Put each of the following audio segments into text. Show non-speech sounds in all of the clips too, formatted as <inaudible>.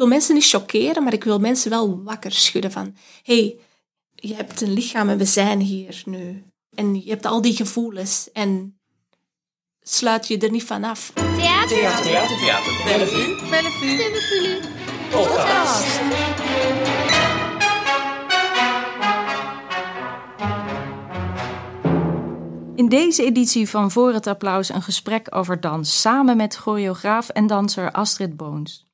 wil mensen niet choqueren, maar ik wil mensen wel wakker schudden van... hey, je hebt een lichaam en we zijn hier nu. En je hebt al die gevoelens en sluit je er niet van af. Theater. Theater, theater, theater. Bellevue. Bellevue. Bellevue. Podcast. In deze editie van Voor het Applaus een gesprek over dans samen met choreograaf en danser Astrid Boons.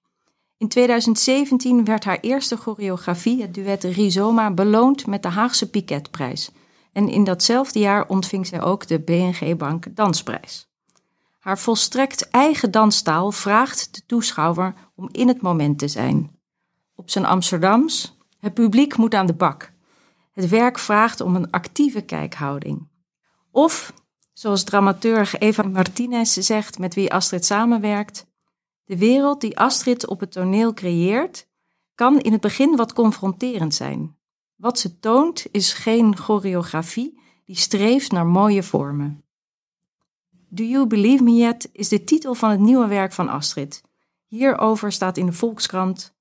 In 2017 werd haar eerste choreografie, het duet Rizoma, beloond met de Haagse Piketprijs. En in datzelfde jaar ontving zij ook de BNG Bank Dansprijs. Haar volstrekt eigen danstaal vraagt de toeschouwer om in het moment te zijn. Op zijn Amsterdams, het publiek moet aan de bak. Het werk vraagt om een actieve kijkhouding. Of, zoals dramaturg Eva Martinez zegt met wie Astrid samenwerkt, de wereld die Astrid op het toneel creëert, kan in het begin wat confronterend zijn. Wat ze toont is geen choreografie die streeft naar mooie vormen. Do You Believe Me Yet is de titel van het nieuwe werk van Astrid. Hierover staat in de Volkskrant: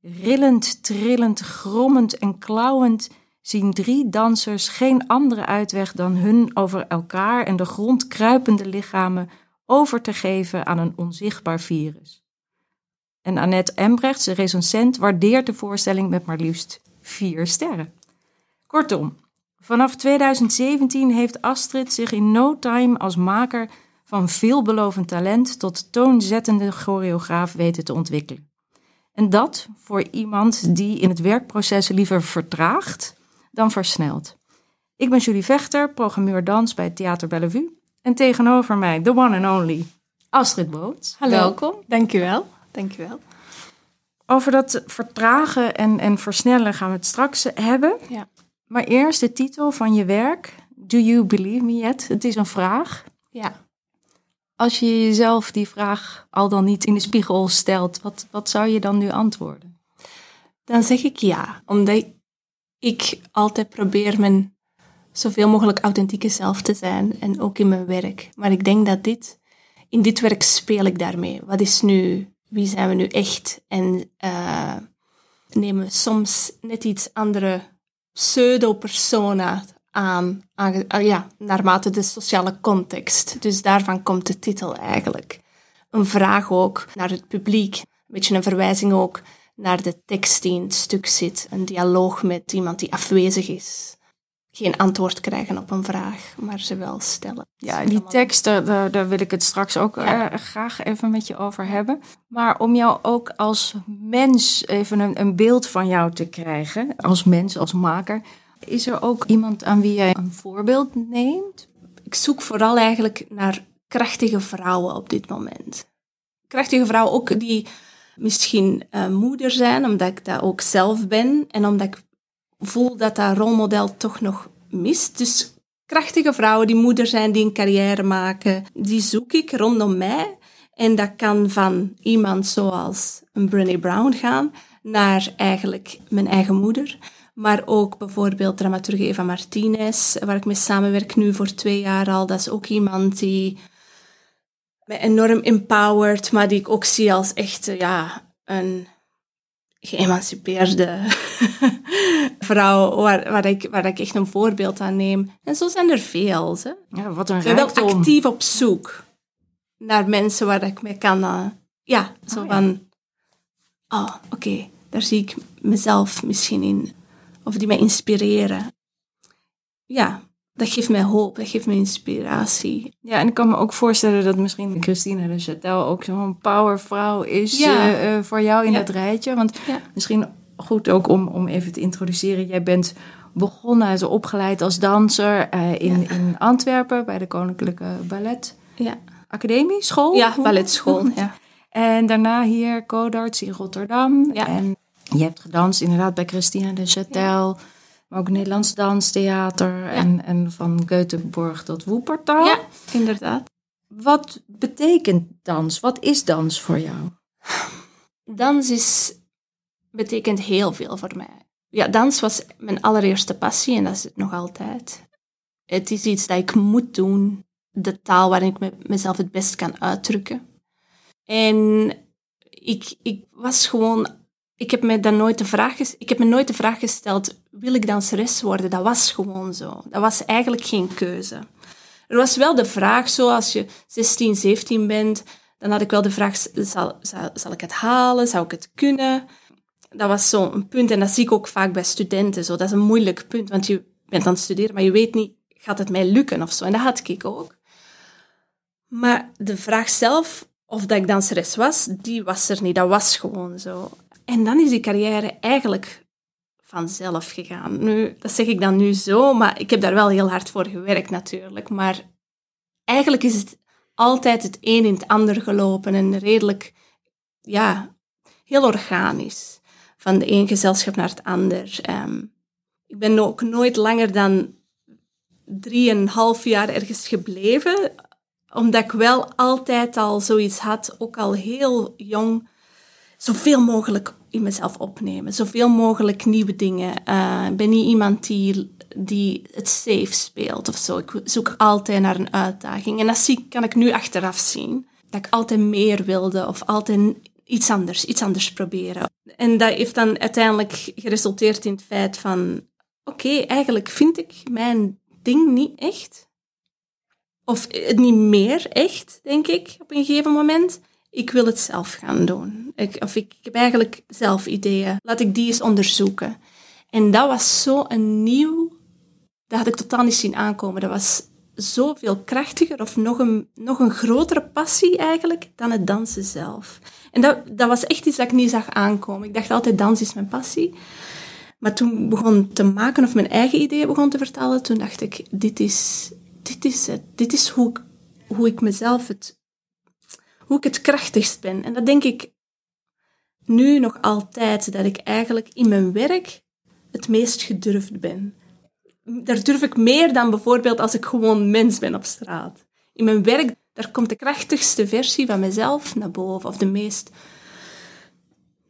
Rillend, trillend, grommend en klauwend zien drie dansers geen andere uitweg dan hun over elkaar en de grond kruipende lichamen over te geven aan een onzichtbaar virus. En Annette Embrechts, de recensent, waardeert de voorstelling met maar liefst vier sterren. Kortom, vanaf 2017 heeft Astrid zich in no time als maker van veelbelovend talent tot toonzettende choreograaf weten te ontwikkelen. En dat voor iemand die in het werkproces liever vertraagt dan versnelt. Ik ben Julie Vechter, programmeur dans bij Theater Bellevue. En tegenover mij, the one and only, Astrid Boot. Hallo. Welkom. Dankjewel. Dankjewel. Over dat vertragen en, en versnellen gaan we het straks hebben. Ja. Maar eerst de titel van je werk. Do you believe me yet? Het is een vraag. Ja. Als je jezelf die vraag al dan niet in de spiegel stelt, wat, wat zou je dan nu antwoorden? Dan zeg ik ja, omdat ik altijd probeer mijn zoveel mogelijk authentieke zelf te zijn en ook in mijn werk. Maar ik denk dat dit, in dit werk speel ik daarmee. Wat is nu, wie zijn we nu echt? En uh, nemen we soms net iets andere pseudo-persona aan, aan, ja, naarmate de sociale context. Dus daarvan komt de titel eigenlijk. Een vraag ook naar het publiek, een beetje een verwijzing ook naar de tekst die in het stuk zit. Een dialoog met iemand die afwezig is. Geen antwoord krijgen op een vraag, maar ze wel stellen. Ja, die tekst, daar, daar wil ik het straks ook ja. uh, graag even met je over hebben. Maar om jou ook als mens even een, een beeld van jou te krijgen, als mens, als maker, is er ook iemand aan wie jij een voorbeeld neemt? Ik zoek vooral eigenlijk naar krachtige vrouwen op dit moment. Krachtige vrouwen ook die misschien uh, moeder zijn, omdat ik dat ook zelf ben en omdat ik voel dat dat rolmodel toch nog mist. Dus krachtige vrouwen die moeder zijn, die een carrière maken, die zoek ik rondom mij. En dat kan van iemand zoals een Brown gaan, naar eigenlijk mijn eigen moeder. Maar ook bijvoorbeeld dramaturg Eva Martinez, waar ik mee samenwerk nu voor twee jaar al. Dat is ook iemand die me enorm empowert, maar die ik ook zie als echt ja, een geëmancipeerde <laughs> vrouw, waar, waar, ik, waar ik echt een voorbeeld aan neem. En zo zijn er veel. Hè? Ja, wat een ik ben wel actief op zoek naar mensen waar ik mee kan... Uh, ja, zo oh, van... Oh, oké, okay, daar zie ik mezelf misschien in. Of die mij inspireren. Ja, dat geeft mij hoop, dat geeft mij inspiratie. Ja, en ik kan me ook voorstellen dat misschien Christine de Chatel ook zo'n powervrouw is ja. uh, uh, voor jou in ja. dat rijtje. Want ja. misschien goed ook om, om even te introduceren. Jij bent begonnen, also opgeleid als danser uh, in, in Antwerpen bij de Koninklijke Ballet ja. Academie, school? Ja, balletschool. ja. En daarna hier Codarts in Rotterdam. En je hebt gedanst inderdaad bij Christine de Chatel maar ook Nederlands Danstheater ja. en, en van Göteborg tot Woepertaal. Ja, inderdaad. Wat betekent dans? Wat is dans voor jou? Dans is, betekent heel veel voor mij. Ja, dans was mijn allereerste passie en dat is het nog altijd. Het is iets dat ik moet doen, de taal waarin ik me, mezelf het best kan uitdrukken. En ik, ik was gewoon ik heb me dan nooit de vraag, ik heb me nooit de vraag gesteld, wil ik danseres worden? Dat was gewoon zo. Dat was eigenlijk geen keuze. Er was wel de vraag, zo als je 16, 17 bent, dan had ik wel de vraag, zal, zal, zal ik het halen? Zou ik het kunnen? Dat was zo'n punt en dat zie ik ook vaak bij studenten. Zo. Dat is een moeilijk punt, want je bent aan het studeren, maar je weet niet, gaat het mij lukken of zo? En dat had ik ook. Maar de vraag zelf, of dat ik danseres was, die was er niet. Dat was gewoon zo. En dan is die carrière eigenlijk vanzelf gegaan. Nu, dat zeg ik dan nu zo, maar ik heb daar wel heel hard voor gewerkt natuurlijk. Maar eigenlijk is het altijd het een in het ander gelopen en redelijk, ja, heel organisch. Van de een gezelschap naar het ander. Ehm, ik ben ook nooit langer dan drieënhalf jaar ergens gebleven, omdat ik wel altijd al zoiets had, ook al heel jong, zoveel mogelijk in mezelf opnemen. Zoveel mogelijk nieuwe dingen. Eh, ik ben niet iemand die, die het safe speelt of zo. Ik zoek altijd naar een uitdaging. En dat zie, kan ik nu achteraf zien. Dat ik altijd meer wilde of altijd iets anders, iets anders proberen. En dat heeft dan uiteindelijk geresulteerd in het feit van... Oké, eigenlijk vind ik mijn ding niet echt. Of het niet meer echt, denk ik, op een gegeven moment. Ik wil het zelf gaan doen. Ik, of ik, heb eigenlijk zelf ideeën. Laat ik die eens onderzoeken. En dat was zo een nieuw... Dat had ik totaal niet zien aankomen. Dat was zoveel krachtiger of nog een, nog een grotere passie eigenlijk dan het dansen zelf. En dat, dat was echt iets dat ik niet zag aankomen. Ik dacht altijd, dans is mijn passie. Maar toen begon te maken of mijn eigen ideeën begon te vertalen, toen dacht ik, dit is, dit is het. Dit is hoe hoe ik mezelf het, hoe ik het krachtigst ben. En dat denk ik nu nog altijd, dat ik eigenlijk in mijn werk het meest gedurfd ben. Daar durf ik meer dan bijvoorbeeld als ik gewoon mens ben op straat. In mijn werk, daar komt de krachtigste versie van mezelf naar boven, of de meest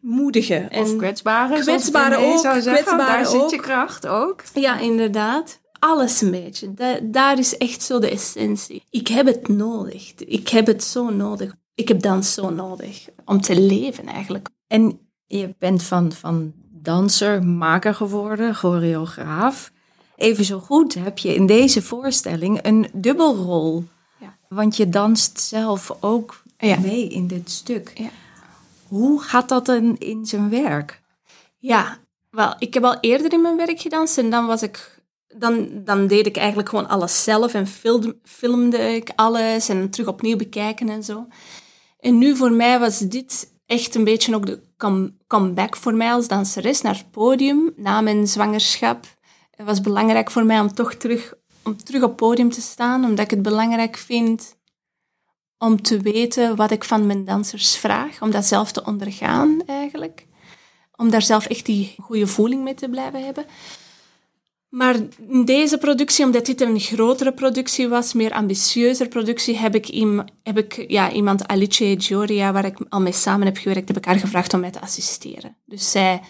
moedige. Of kwetsbare. kwetsbare ook, Zou zeggen. kwetsbare Daar zit je kracht ook. Ja, inderdaad. Alles een beetje. Da- daar is echt zo de essentie. Ik heb het nodig. Ik heb het zo nodig. Ik heb dans zo nodig. Om te leven eigenlijk. En je bent van, van danser, maker geworden, choreograaf. Even zo goed heb je in deze voorstelling een dubbelrol. Ja. Want je danst zelf ook Ja. mee in dit stuk. Ja. Hoe gaat dat dan in zijn werk? Ja, wel, ik heb al eerder in mijn werk gedanst en dan was ik... Dan, dan deed ik eigenlijk gewoon alles zelf en film, filmde ik alles en terug opnieuw bekijken en zo. En nu voor mij was dit echt een beetje ook de come- comeback voor mij als danseres naar het podium na mijn zwangerschap. Het was belangrijk voor mij om toch terug, om terug op het podium te staan, omdat ik het belangrijk vind om te weten wat ik van mijn dansers vraag, om dat zelf te ondergaan eigenlijk. Om daar zelf echt die goede voeling mee te blijven hebben. Maar in deze productie, omdat dit een grotere productie was, meer ambitieuzer productie, heb ik, heb ik ja, iemand, Alice Gioria, waar ik al mee samen heb gewerkt, heb ik haar gevraagd om mij te assisteren. Dus zij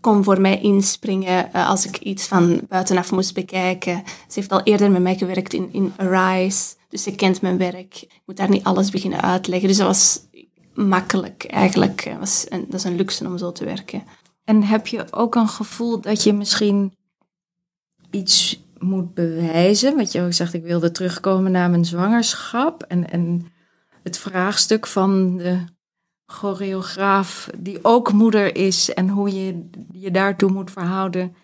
kon voor mij inspringen eh, als ik iets van buitenaf moest bekijken. Ze heeft al eerder met mij gewerkt in, in Arise, dus ze kent mijn werk. Ik moet daar niet alles beginnen uitleggen. Dus dat was makkelijk eigenlijk. Het Was dat is een luxe om zo te werken. En heb je ook een gevoel dat je misschien iets moet bewijzen? Want je ook zegt, ik wilde terugkomen naar mijn zwangerschap. En, en het vraagstuk van de choreograaf die ook moeder is en hoe je je daartoe moet verhouden.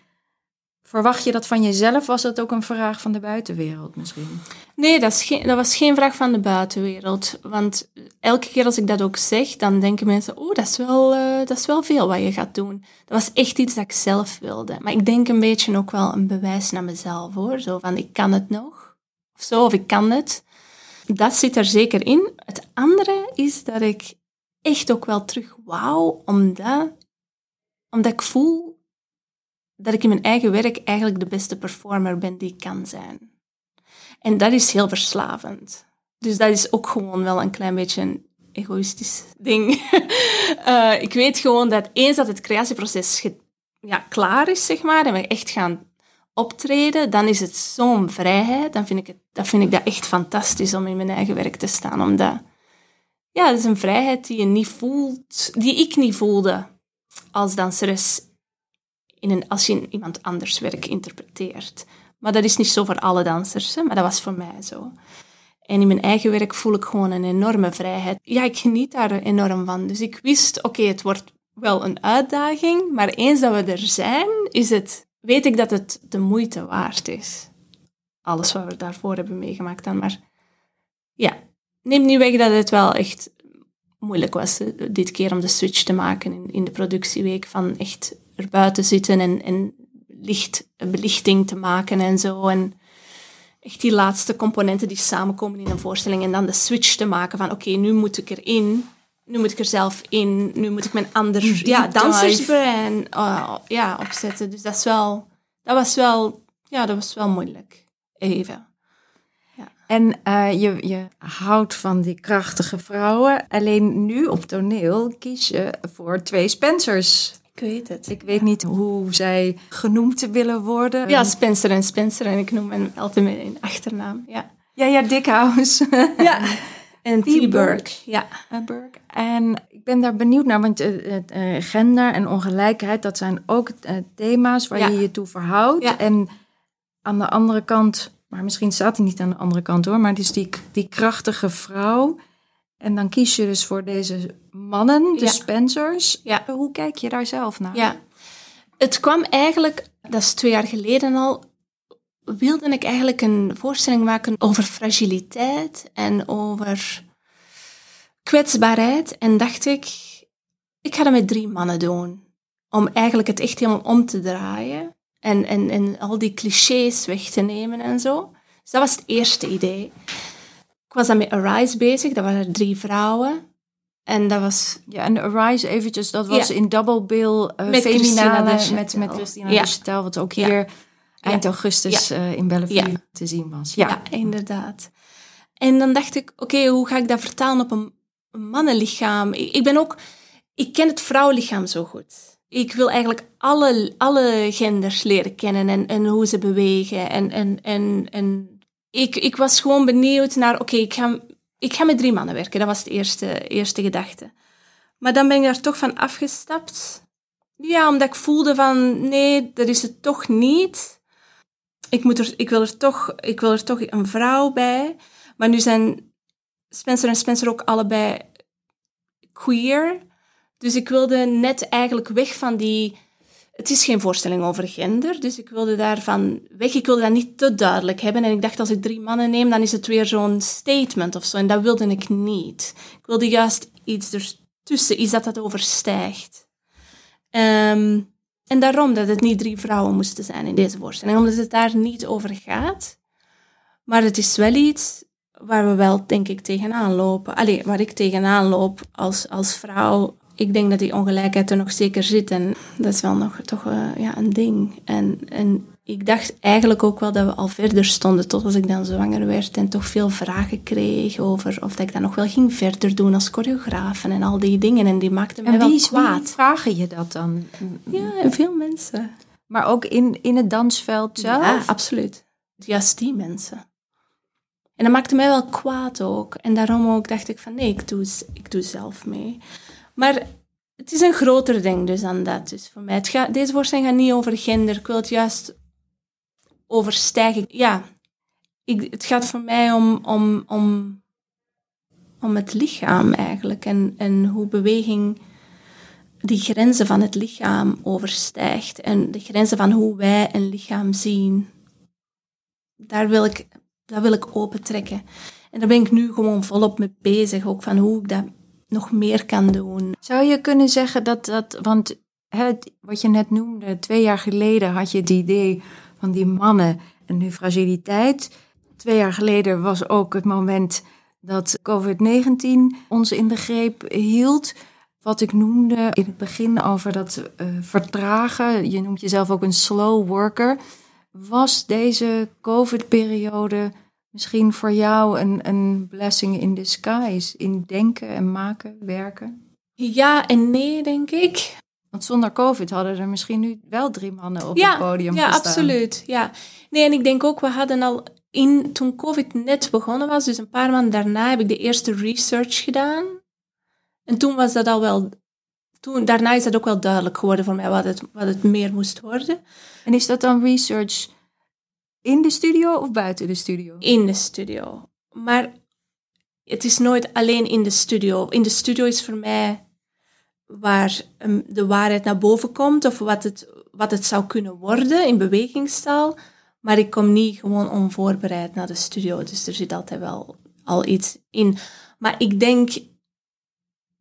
Verwacht je dat van jezelf? Was dat ook een vraag van de buitenwereld misschien? Nee, dat, is geen, dat was geen vraag van de buitenwereld. Want elke keer als ik dat ook zeg, dan denken mensen... Oh, dat is, wel, eh, dat is wel veel wat je gaat doen. Dat was echt iets dat ik zelf wilde. Maar ik denk een beetje ook wel een bewijs naar mezelf, hoor. Zo van, ik kan het nog. Of zo, of ik kan het. Dat zit er zeker in. Het andere is dat ik echt ook wel terug wou, omdat, omdat ik voel dat ik in mijn eigen werk eigenlijk de beste performer ben die ik kan zijn. En dat is heel verslavend. Dus dat is ook gewoon wel een klein beetje een egoïstisch ding. <laughs> Eh, ik weet gewoon dat eens dat het creatieproces ja, klaar is, zeg maar, en we echt gaan optreden, dan is het zo'n vrijheid. Dan vind ik, het, vind ik dat echt fantastisch om in mijn eigen werk te staan. Omdat, ja, dat is een vrijheid die je niet voelt, die ik niet voelde als danseres als je iemand anders werk interpreteert. Maar dat is niet zo voor alle dansers, maar dat was voor mij zo. En in mijn eigen werk voel ik gewoon een enorme vrijheid. Ja, ik geniet daar enorm van. Dus ik wist, oké, het wordt wel een uitdaging, maar eens dat we er zijn, is het, weet ik dat het de moeite waard is. Alles wat we daarvoor hebben meegemaakt dan. Maar ja, neem niet weg dat het wel echt moeilijk was eh, dit keer om de switch te maken in, in de productieweek. Van echt erbuiten zitten en, en licht, belichting te maken en zo. En echt die laatste componenten die samenkomen in een voorstelling. En dan de switch te maken van oké, nu moet ik erin. Nu moet ik er zelf in. Nu moet ik mijn ander ja, dansersbrein uh, ja, opzetten. Dus dat, is wel, dat, was wel, ja, dat was wel moeilijk. Even. En uh, je, je houdt van die krachtige vrouwen. Alleen nu op toneel kies je voor twee Spencers. Ik weet het. Ik weet niet hoe zij genoemd willen worden. Ja, Spencer en Spencer. En ik noem hem altijd mijn achternaam. Ja, ja, ja Dickhouse. <laughs> ja. En T. Burke. Ja. En ik ben daar benieuwd naar, want uh, uh, gender en ongelijkheid, dat zijn ook thema's waar je je toe verhoudt. Ja. En aan de andere kant maar misschien staat hij niet aan de andere kant hoor. Maar het is die, die krachtige vrouw. En dan kies je dus voor deze mannen, de Spencers. Ja. Hoe kijk je daar zelf naar? Ja, het kwam eigenlijk, dat is twee jaar geleden al, wilde ik eigenlijk een voorstelling maken over fragiliteit en over kwetsbaarheid. En dacht ik, ik ga dat met drie mannen doen. Om eigenlijk het echt helemaal om te draaien. En, en, en al die clichés weg te nemen en zo. Dus dat was het eerste idee. Was dan met Arise bezig, dat waren drie vrouwen. En dat was... Ja, en Arise eventjes, dat was in Double Bill uh, met Feminale met, met Christina ja. wat ook hier eind augustus uh, in Bellevue te zien was. Ja. inderdaad. En dan dacht ik, oké, hoe ga ik dat vertalen op een, een mannenlichaam? Ik, ik ben ook... Ik ken het vrouwenlichaam zo goed ik wil eigenlijk alle, alle genders leren kennen en, en hoe ze bewegen. En, en, en, en ik, ik was gewoon benieuwd naar, oké, ik, ga, ik ga met drie mannen werken. Dat was de eerste, eerste gedachte. Maar dan ben ik daar toch van afgestapt. Ja, omdat ik voelde van, nee, dat is het toch niet. Ik, moet er, ik, wil, er toch, ik wil er toch een vrouw bij. Maar nu zijn Spencer en Spencer ook allebei queer. Dus ik wilde net eigenlijk weg van die... Het is geen voorstelling over gender, dus ik wilde daarvan weg. Ik wilde dat niet te duidelijk hebben. En ik dacht, als ik drie mannen neem, dan is het weer zo'n statement of zo. En dat wilde ik niet. Ik wilde juist iets ertussen, iets dat dat overstijgt. Ehm, en daarom dat het niet drie vrouwen moesten zijn in deze voorstelling. Omdat het daar niet over gaat. Maar het is wel iets waar we wel, denk ik, tegenaan lopen. Allee, waar ik tegenaan loop als, als vrouw ik denk dat die ongelijkheid er nog zeker zit. En dat is wel nog toch uh, ja, een ding. En, en ik dacht eigenlijk ook wel dat we al verder stonden tot als ik dan zwanger werd en toch veel vragen kreeg over of dat ik dan nog wel ging verder doen als choreograaf en al die dingen. En die maakten me wel kwaad. Wie vragen je dat dan? Ja, veel mensen. Maar ook in, in het dansveld zelf? Ja, absoluut. Juist die mensen. En dat maakte mij wel kwaad ook. En daarom ook dacht ik van nee, ik doe, ik doe zelf mee. Maar het is een groter ding dus dan dat. Dus voor mij, het gaat, deze voorstelling gaat niet over gender. Ik wil het juist overstijgen. Ja, ik, het gaat voor mij om, om, om, om het lichaam eigenlijk. En, en hoe beweging die grenzen van het lichaam overstijgt. En de grenzen van hoe wij een lichaam zien. Daar wil ik, dat wil ik opentrekken. En daar ben ik nu gewoon volop mee bezig. Ook van hoe ik dat nog meer kan doen. Zou je kunnen zeggen dat dat, want het, wat je net noemde, twee jaar geleden had je het idee van die mannen en hun fragiliteit. Twee jaar geleden was ook het moment dat COVID-19 ons in de greep hield. Wat ik noemde in het begin over dat uh, vertragen, je noemt jezelf ook een slow worker. Was deze COVID-periode misschien voor jou een, een blessing in disguise in denken en maken, werken? Ja en nee, denk ik. Want zonder COVID hadden er misschien nu wel drie mannen op het podium ja, gestaan. Ja, absoluut. Ja. Nee, en ik denk ook, we hadden al in, toen COVID net begonnen was, dus een paar maanden daarna, heb ik de eerste research gedaan. En toen was dat al wel, toen, daarna is het ook wel duidelijk geworden voor mij wat het, wat het meer moest worden. En is dat dan research in de studio of buiten de studio? In de studio. Maar het is nooit alleen in de studio. In de studio is voor mij waar um, de waarheid naar boven komt of wat het, wat het zou kunnen worden in bewegingstaal. Maar ik kom niet gewoon onvoorbereid naar de studio. Dus er zit altijd wel al iets in. Maar ik denk,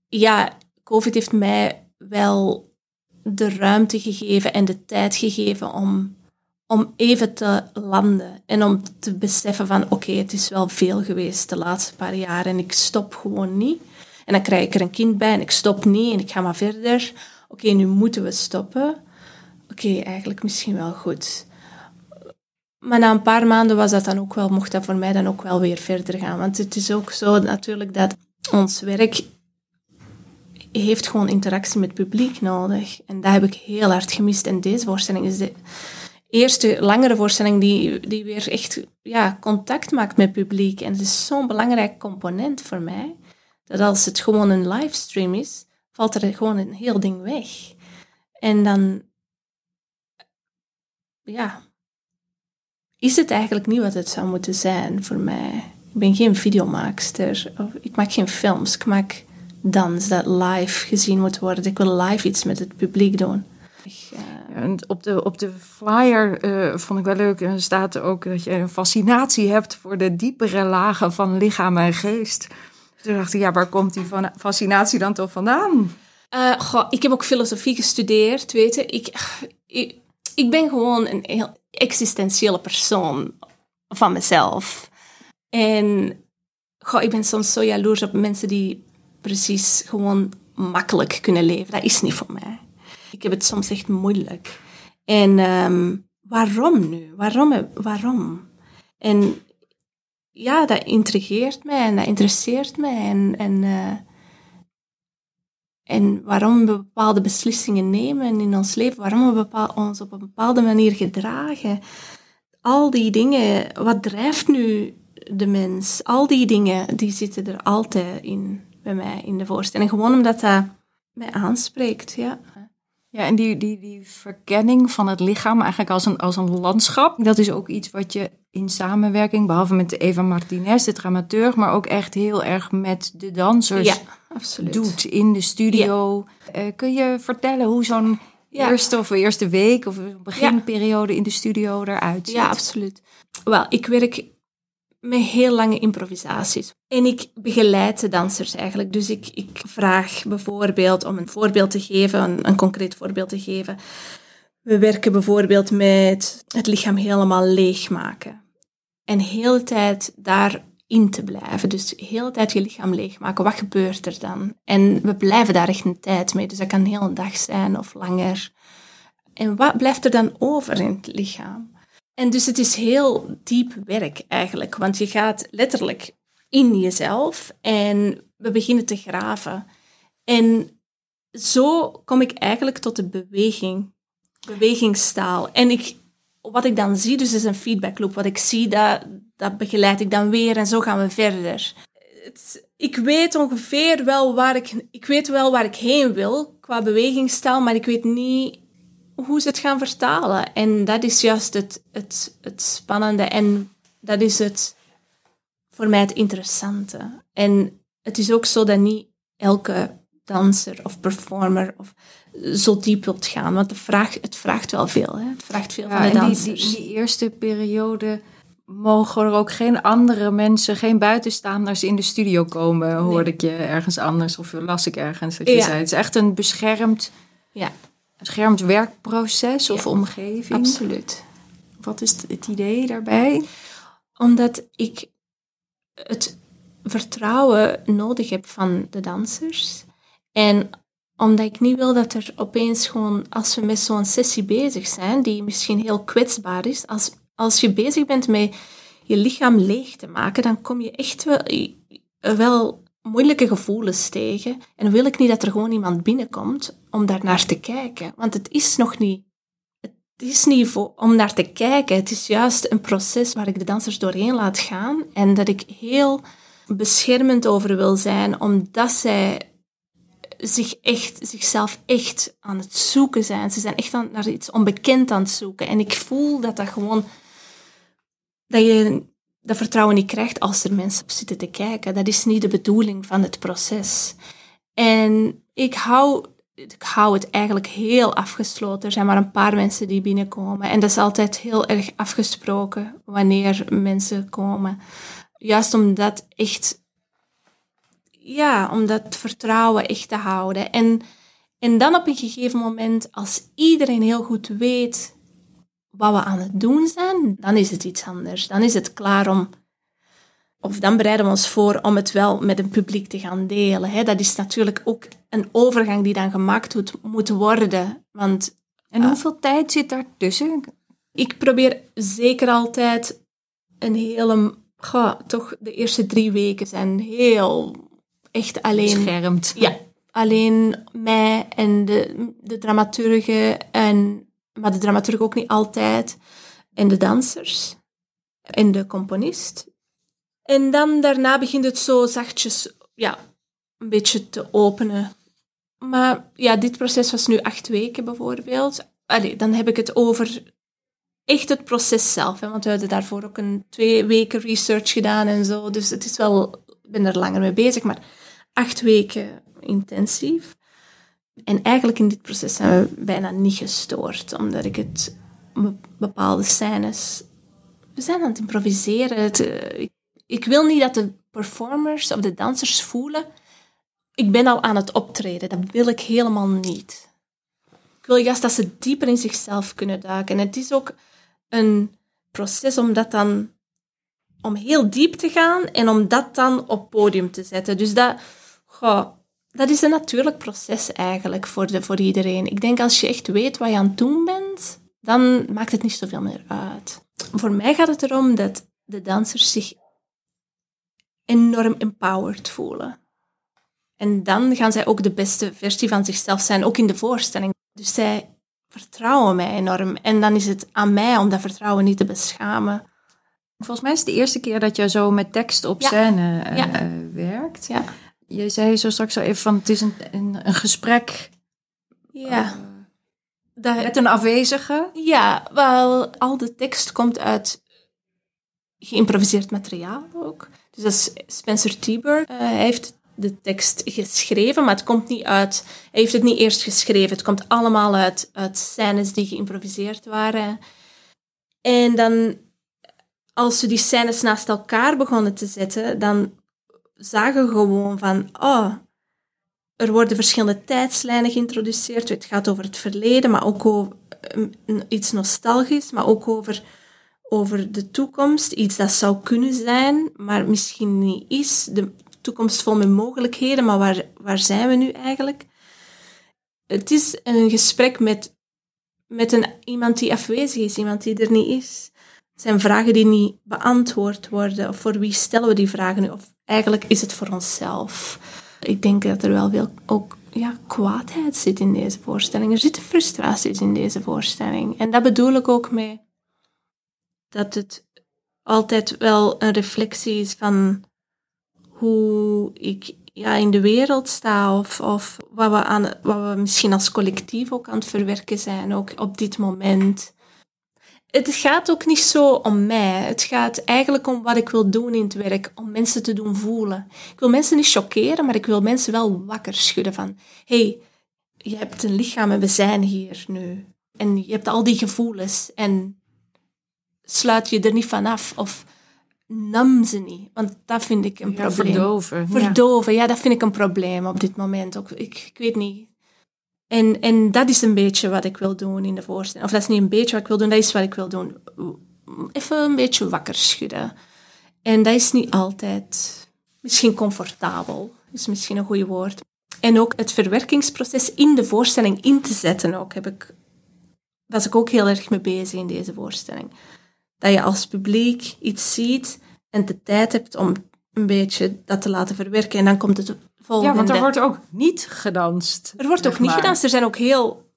ja, COVID heeft mij wel de ruimte gegeven en de tijd gegeven om, om even te landen. En om te beseffen van, oké, het is wel veel geweest de laatste paar jaar en ik stop gewoon niet. En dan krijg ik er een kind bij en ik stop niet en ik ga maar verder. Oké, nu moeten we stoppen. Oké, eigenlijk misschien wel goed. Maar na een paar maanden was dat dan ook wel, mocht dat voor mij dan ook wel weer verder gaan. Want het is ook zo natuurlijk dat ons werk heeft gewoon interactie met het publiek nodig. En dat heb ik heel hard gemist. En deze voorstelling is de eerste langere voorstelling die, die weer echt ja, contact maakt met het publiek. En het is zo'n belangrijk component voor mij, dat als het gewoon een livestream is, valt er gewoon een heel ding weg. En dan, ja, is het eigenlijk niet wat het zou moeten zijn voor mij. Ik ben geen videomaakster. Ik maak geen films. Ik maak dans dat live gezien moet worden. Ik wil live iets met het publiek doen. Ik, uh... op, de, op de flyer uh, vond ik wel leuk. Er staat ook dat je een fascinatie hebt voor de diepere lagen van lichaam en geest. Dus toen dacht ik, ja, waar komt die fascinatie dan toch vandaan? Uh, goh, ik heb ook filosofie gestudeerd, weet je. Ik, ik, ik ben gewoon een heel existentiële persoon van mezelf. En goh, ik ben soms zo jaloers op mensen die precies gewoon makkelijk kunnen leven. Dat is niet voor mij. Ik heb het soms echt moeilijk. En um, waarom nu? Waarom? Waarom? En ja, dat intrigeert mij en dat interesseert mij. En, en, uh, en waarom we bepaalde beslissingen nemen in ons leven, waarom we ons op een bepaalde manier gedragen. Al die dingen, wat drijft nu de mens? Al die dingen, die zitten er altijd in bij mij in de voorstelling. Gewoon omdat dat mij aanspreekt, ja. Ja, en die, die, die verkenning van het lichaam eigenlijk als een, als een landschap, dat is ook iets wat je in samenwerking, behalve met Eva Martinez, de dramaturg, maar ook echt heel erg met de dansers ja, absoluut. doet in de studio. Ja. Uh, kun je vertellen hoe zo'n ja. eerste of eerste week of beginperiode in de studio eruit ziet? Ja, absoluut. Wel, ik werk met heel lange improvisaties. En ik begeleid de dansers eigenlijk. Dus ik, ik vraag bijvoorbeeld, om een voorbeeld te geven, een, een concreet voorbeeld te geven. We werken bijvoorbeeld met het lichaam helemaal leegmaken. En heel de tijd daarin te blijven. Dus heel de tijd je lichaam leegmaken. Wat gebeurt er dan? En we blijven daar echt een tijd mee. Dus dat kan heel een dag zijn of langer. En wat blijft er dan over in het lichaam? En dus het is heel diep werk eigenlijk, want je gaat letterlijk in jezelf en we beginnen te graven. En zo kom ik eigenlijk tot de beweging, bewegingstaal. En ik, wat ik dan zie, dus is een feedbackloop. Wat ik zie, dat, dat begeleid ik dan weer en zo gaan we verder. Ik weet ongeveer wel waar ik, ik weet wel waar ik heen wil qua bewegingstaal, maar ik weet niet hoe ze het gaan vertalen. En dat is juist het, het, het spannende en dat is het, voor mij het interessante. En het is ook zo dat niet elke danser of performer of zo diep wilt gaan, want de vraag, het vraagt wel veel. Hè? Het vraagt veel ja, van de dansers. Die, die, die eerste periode mogen er ook geen andere mensen, geen buitenstaanders in de studio komen, hoorde ik je ergens anders of las ik ergens dat je ja. zei. Het is echt een beschermd ja beschermd werkproces of ja, omgeving? Absoluut. Wat is het idee daarbij? Omdat ik het vertrouwen nodig heb van de dansers. En omdat ik niet wil dat er opeens gewoon, als we met zo'n sessie bezig zijn, die misschien heel kwetsbaar is, als, als je bezig bent met je lichaam leeg te maken, dan kom je echt wel, wel moeilijke gevoelens tegen. En wil ik niet dat er gewoon iemand binnenkomt om daar naar te kijken. Want het is nog niet... Het is niet voor, om naar te kijken. Het is juist een proces waar ik de dansers doorheen laat gaan. En dat ik heel beschermend over wil zijn, omdat zij zich echt, zichzelf echt aan het zoeken zijn. Ze zijn echt aan, naar iets onbekend aan het zoeken. En ik voel dat dat gewoon... Dat je dat vertrouwen niet krijgt als er mensen op zitten te kijken. Dat is niet de bedoeling van het proces. En ik hou, ik hou het eigenlijk heel afgesloten. Er zijn maar een paar mensen die binnenkomen. En dat is altijd heel erg afgesproken wanneer mensen komen. Juist om dat echt ja, om dat vertrouwen echt te houden. En, en dan op een gegeven moment, als iedereen heel goed weet wat we aan het doen zijn, dan is het iets anders. Dan is het klaar om, of dan bereiden we ons voor om het wel met een publiek te gaan delen. Hè. Dat is natuurlijk ook een overgang die dan gemaakt moet, worden. Want, en hoeveel tijd zit daar tussen? Ik probeer zeker altijd een hele, goh, toch de eerste drie weken zijn heel echt alleen... Schermt. Ja, alleen mij en de, de dramaturgen, en, maar de dramaturg ook niet altijd, en de dansers en de componist. En dan daarna begint het zo zachtjes ja, een beetje te openen. Maar ja, dit proces was nu acht weken bijvoorbeeld. Allee, dan heb ik het over echt het proces zelf. Hè, want we hebben daarvoor ook een twee weken research gedaan en zo. Dus het is wel, ik ben er langer mee bezig. Maar acht weken intensief. En eigenlijk in dit proces zijn we bijna niet gestoord, omdat ik het bepaalde scènes. We zijn aan het improviseren. Eh, ik, wil niet dat de performers of de dansers voelen. Ik ben al aan het optreden. Dat wil ik helemaal niet. Ik wil juist dat ze dieper in zichzelf kunnen duiken. En het is ook een proces om dat dan. om heel diep te gaan en om dat dan op podium te zetten. Dus dat dat is een natuurlijk proces eigenlijk voor, de, voor iedereen. Ik denk als je echt weet wat je aan het doen bent, dan maakt het niet zoveel meer uit. Voor mij gaat het erom dat de dansers zich enorm empowered voelen. En dan gaan zij ook de beste versie van zichzelf zijn, ook in de voorstelling. Dus zij vertrouwen mij enorm. En dan is het aan mij om dat vertrouwen niet te beschamen. Volgens mij is het de eerste keer dat je zo met tekst op scène uh, werkt. Ja je zei zo straks al even van het is een, een, een gesprek. Ja. Uh, met een afwezige. Ja, wel, al de tekst komt uit geïmproviseerd materiaal ook. Dus dat is Spencer Tiber. Uh, hij heeft de tekst geschreven, maar het komt niet uit... Hij heeft het niet eerst geschreven. Het komt allemaal uit, uit scènes die geïmproviseerd waren. En dan, als we die scènes naast elkaar begonnen te zetten, dan zagen gewoon van, oh, er worden verschillende tijdslijnen geïntroduceerd. Het gaat over het verleden, maar ook over iets nostalgisch, maar ook over, over de toekomst. Iets dat zou kunnen zijn, maar misschien niet is. De toekomst vol met mogelijkheden, maar waar, waar zijn we nu eigenlijk? Het is een gesprek met, met een, iemand die afwezig is, iemand die er niet is. Het zijn vragen die niet beantwoord worden. Of voor wie stellen we die vragen nu? Of eigenlijk is het voor onszelf. Ik denk dat er wel veel ook ja, kwaadheid zit in deze voorstelling. Er zitten frustraties in deze voorstelling. En dat bedoel ik ook mee dat het altijd wel een reflectie is van hoe ik ja, in de wereld sta of, of wat, we aan, wat we misschien als collectief ook aan het verwerken zijn, ook op dit moment het gaat ook niet zo om mij. Het gaat eigenlijk om wat ik wil doen in het werk, om mensen te doen voelen. Ik wil mensen niet choqueren, maar ik wil mensen wel wakker schudden van... hey, je hebt een lichaam en we zijn hier nu. En je hebt al die gevoelens en sluit je er niet vanaf of nam ze niet. Want dat vind ik een probleem. Verdoven. Verdoven, ja. ja. dat vind ik een probleem op dit moment. Ook, ik, ik weet niet. En, en dat is een beetje wat ik wil doen in de voorstelling. Of dat is niet een beetje wat ik wil doen, dat is wat ik wil doen. Even een beetje wakker schudden. En dat is niet altijd misschien comfortabel, is misschien een goed woord. En ook het verwerkingsproces in de voorstelling in te zetten ook, heb ik, was ik ook heel erg mee bezig in deze voorstelling. Dat je als publiek iets ziet en de tijd hebt om een beetje dat te laten verwerken. En dan komt het ja, want er wordt ook niet gedanst. Er wordt ook niet gedanst. Er zijn ook heel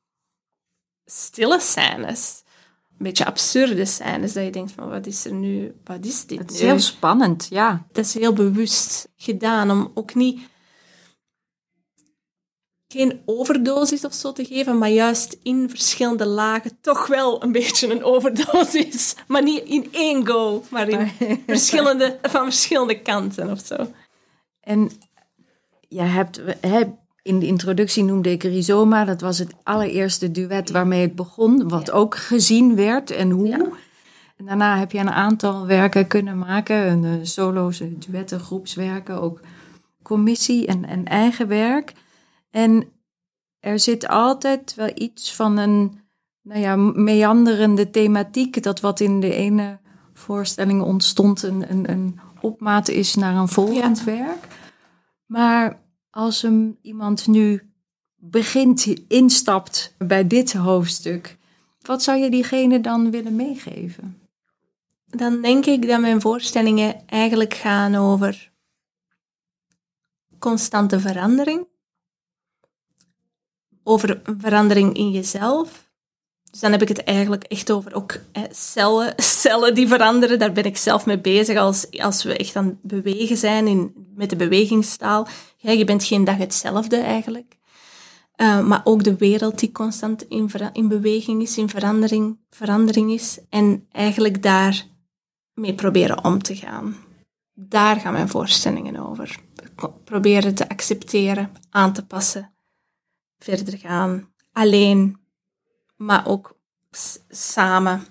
stille scènes. Een beetje absurde scènes. Dat je denkt van, wat is er nu? Wat is dit Het is heel spannend, ja. Dat is heel bewust gedaan. Om ook niet... geen overdosis of zo te geven, maar juist in verschillende lagen toch wel een beetje een overdosis. <laughs> Maar niet in één go, maar in verschillende, van verschillende kanten of zo. En je hebt, in de introductie noemde ik Rizoma. Dat was het allereerste duet waarmee het begon, wat ook gezien werd en hoe. En daarna heb je een aantal werken kunnen maken, een solo's, duetten, groepswerken, ook commissie en, en eigen werk. En er zit altijd wel iets van een nou ja, meanderende thematiek, dat wat in de ene voorstelling ontstond, een, een, een opmaat is naar een volgend werk. Maar als hem iemand nu begint, instapt bij dit hoofdstuk, wat zou je diegene dan willen meegeven? Dan denk ik dat mijn voorstellingen eigenlijk gaan over constante verandering, over verandering in jezelf. Dus dan heb ik het eigenlijk echt over ook cellen, <laughs> cellen die veranderen. Daar ben ik zelf mee bezig als, als we echt aan het bewegen zijn in, met de bewegingstaal. Ja, je bent geen dag hetzelfde eigenlijk. Uh, maar ook de wereld die constant in, in beweging is, in verandering, verandering is. En eigenlijk daar mee proberen om te gaan. Daar gaan mijn voorstellingen over. Proberen te accepteren, aan te passen, verder gaan. Alleen, maar ook samen.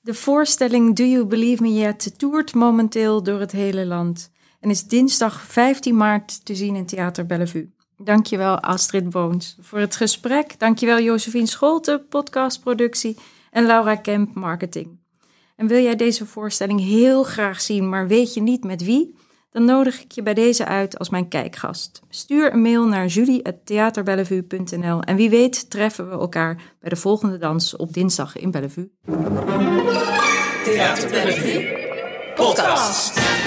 De voorstelling Do You Believe Me Yet toert momenteel door het hele land en is dinsdag 15 maart te zien in Theater Bellevue. Dankjewel Astrid Boons voor het gesprek. Dankjewel Josephine Scholte, podcastproductie en Laura Kemp, marketing. En wil jij deze voorstelling heel graag zien, maar weet je niet met wie? Dan nodig ik je bij deze uit als mijn kijkgast. Stuur een mail naar julie.theaterbellevue.nl en wie weet treffen we elkaar bij de volgende dans op dinsdag in Bellevue. Theater Bellevue, podcast.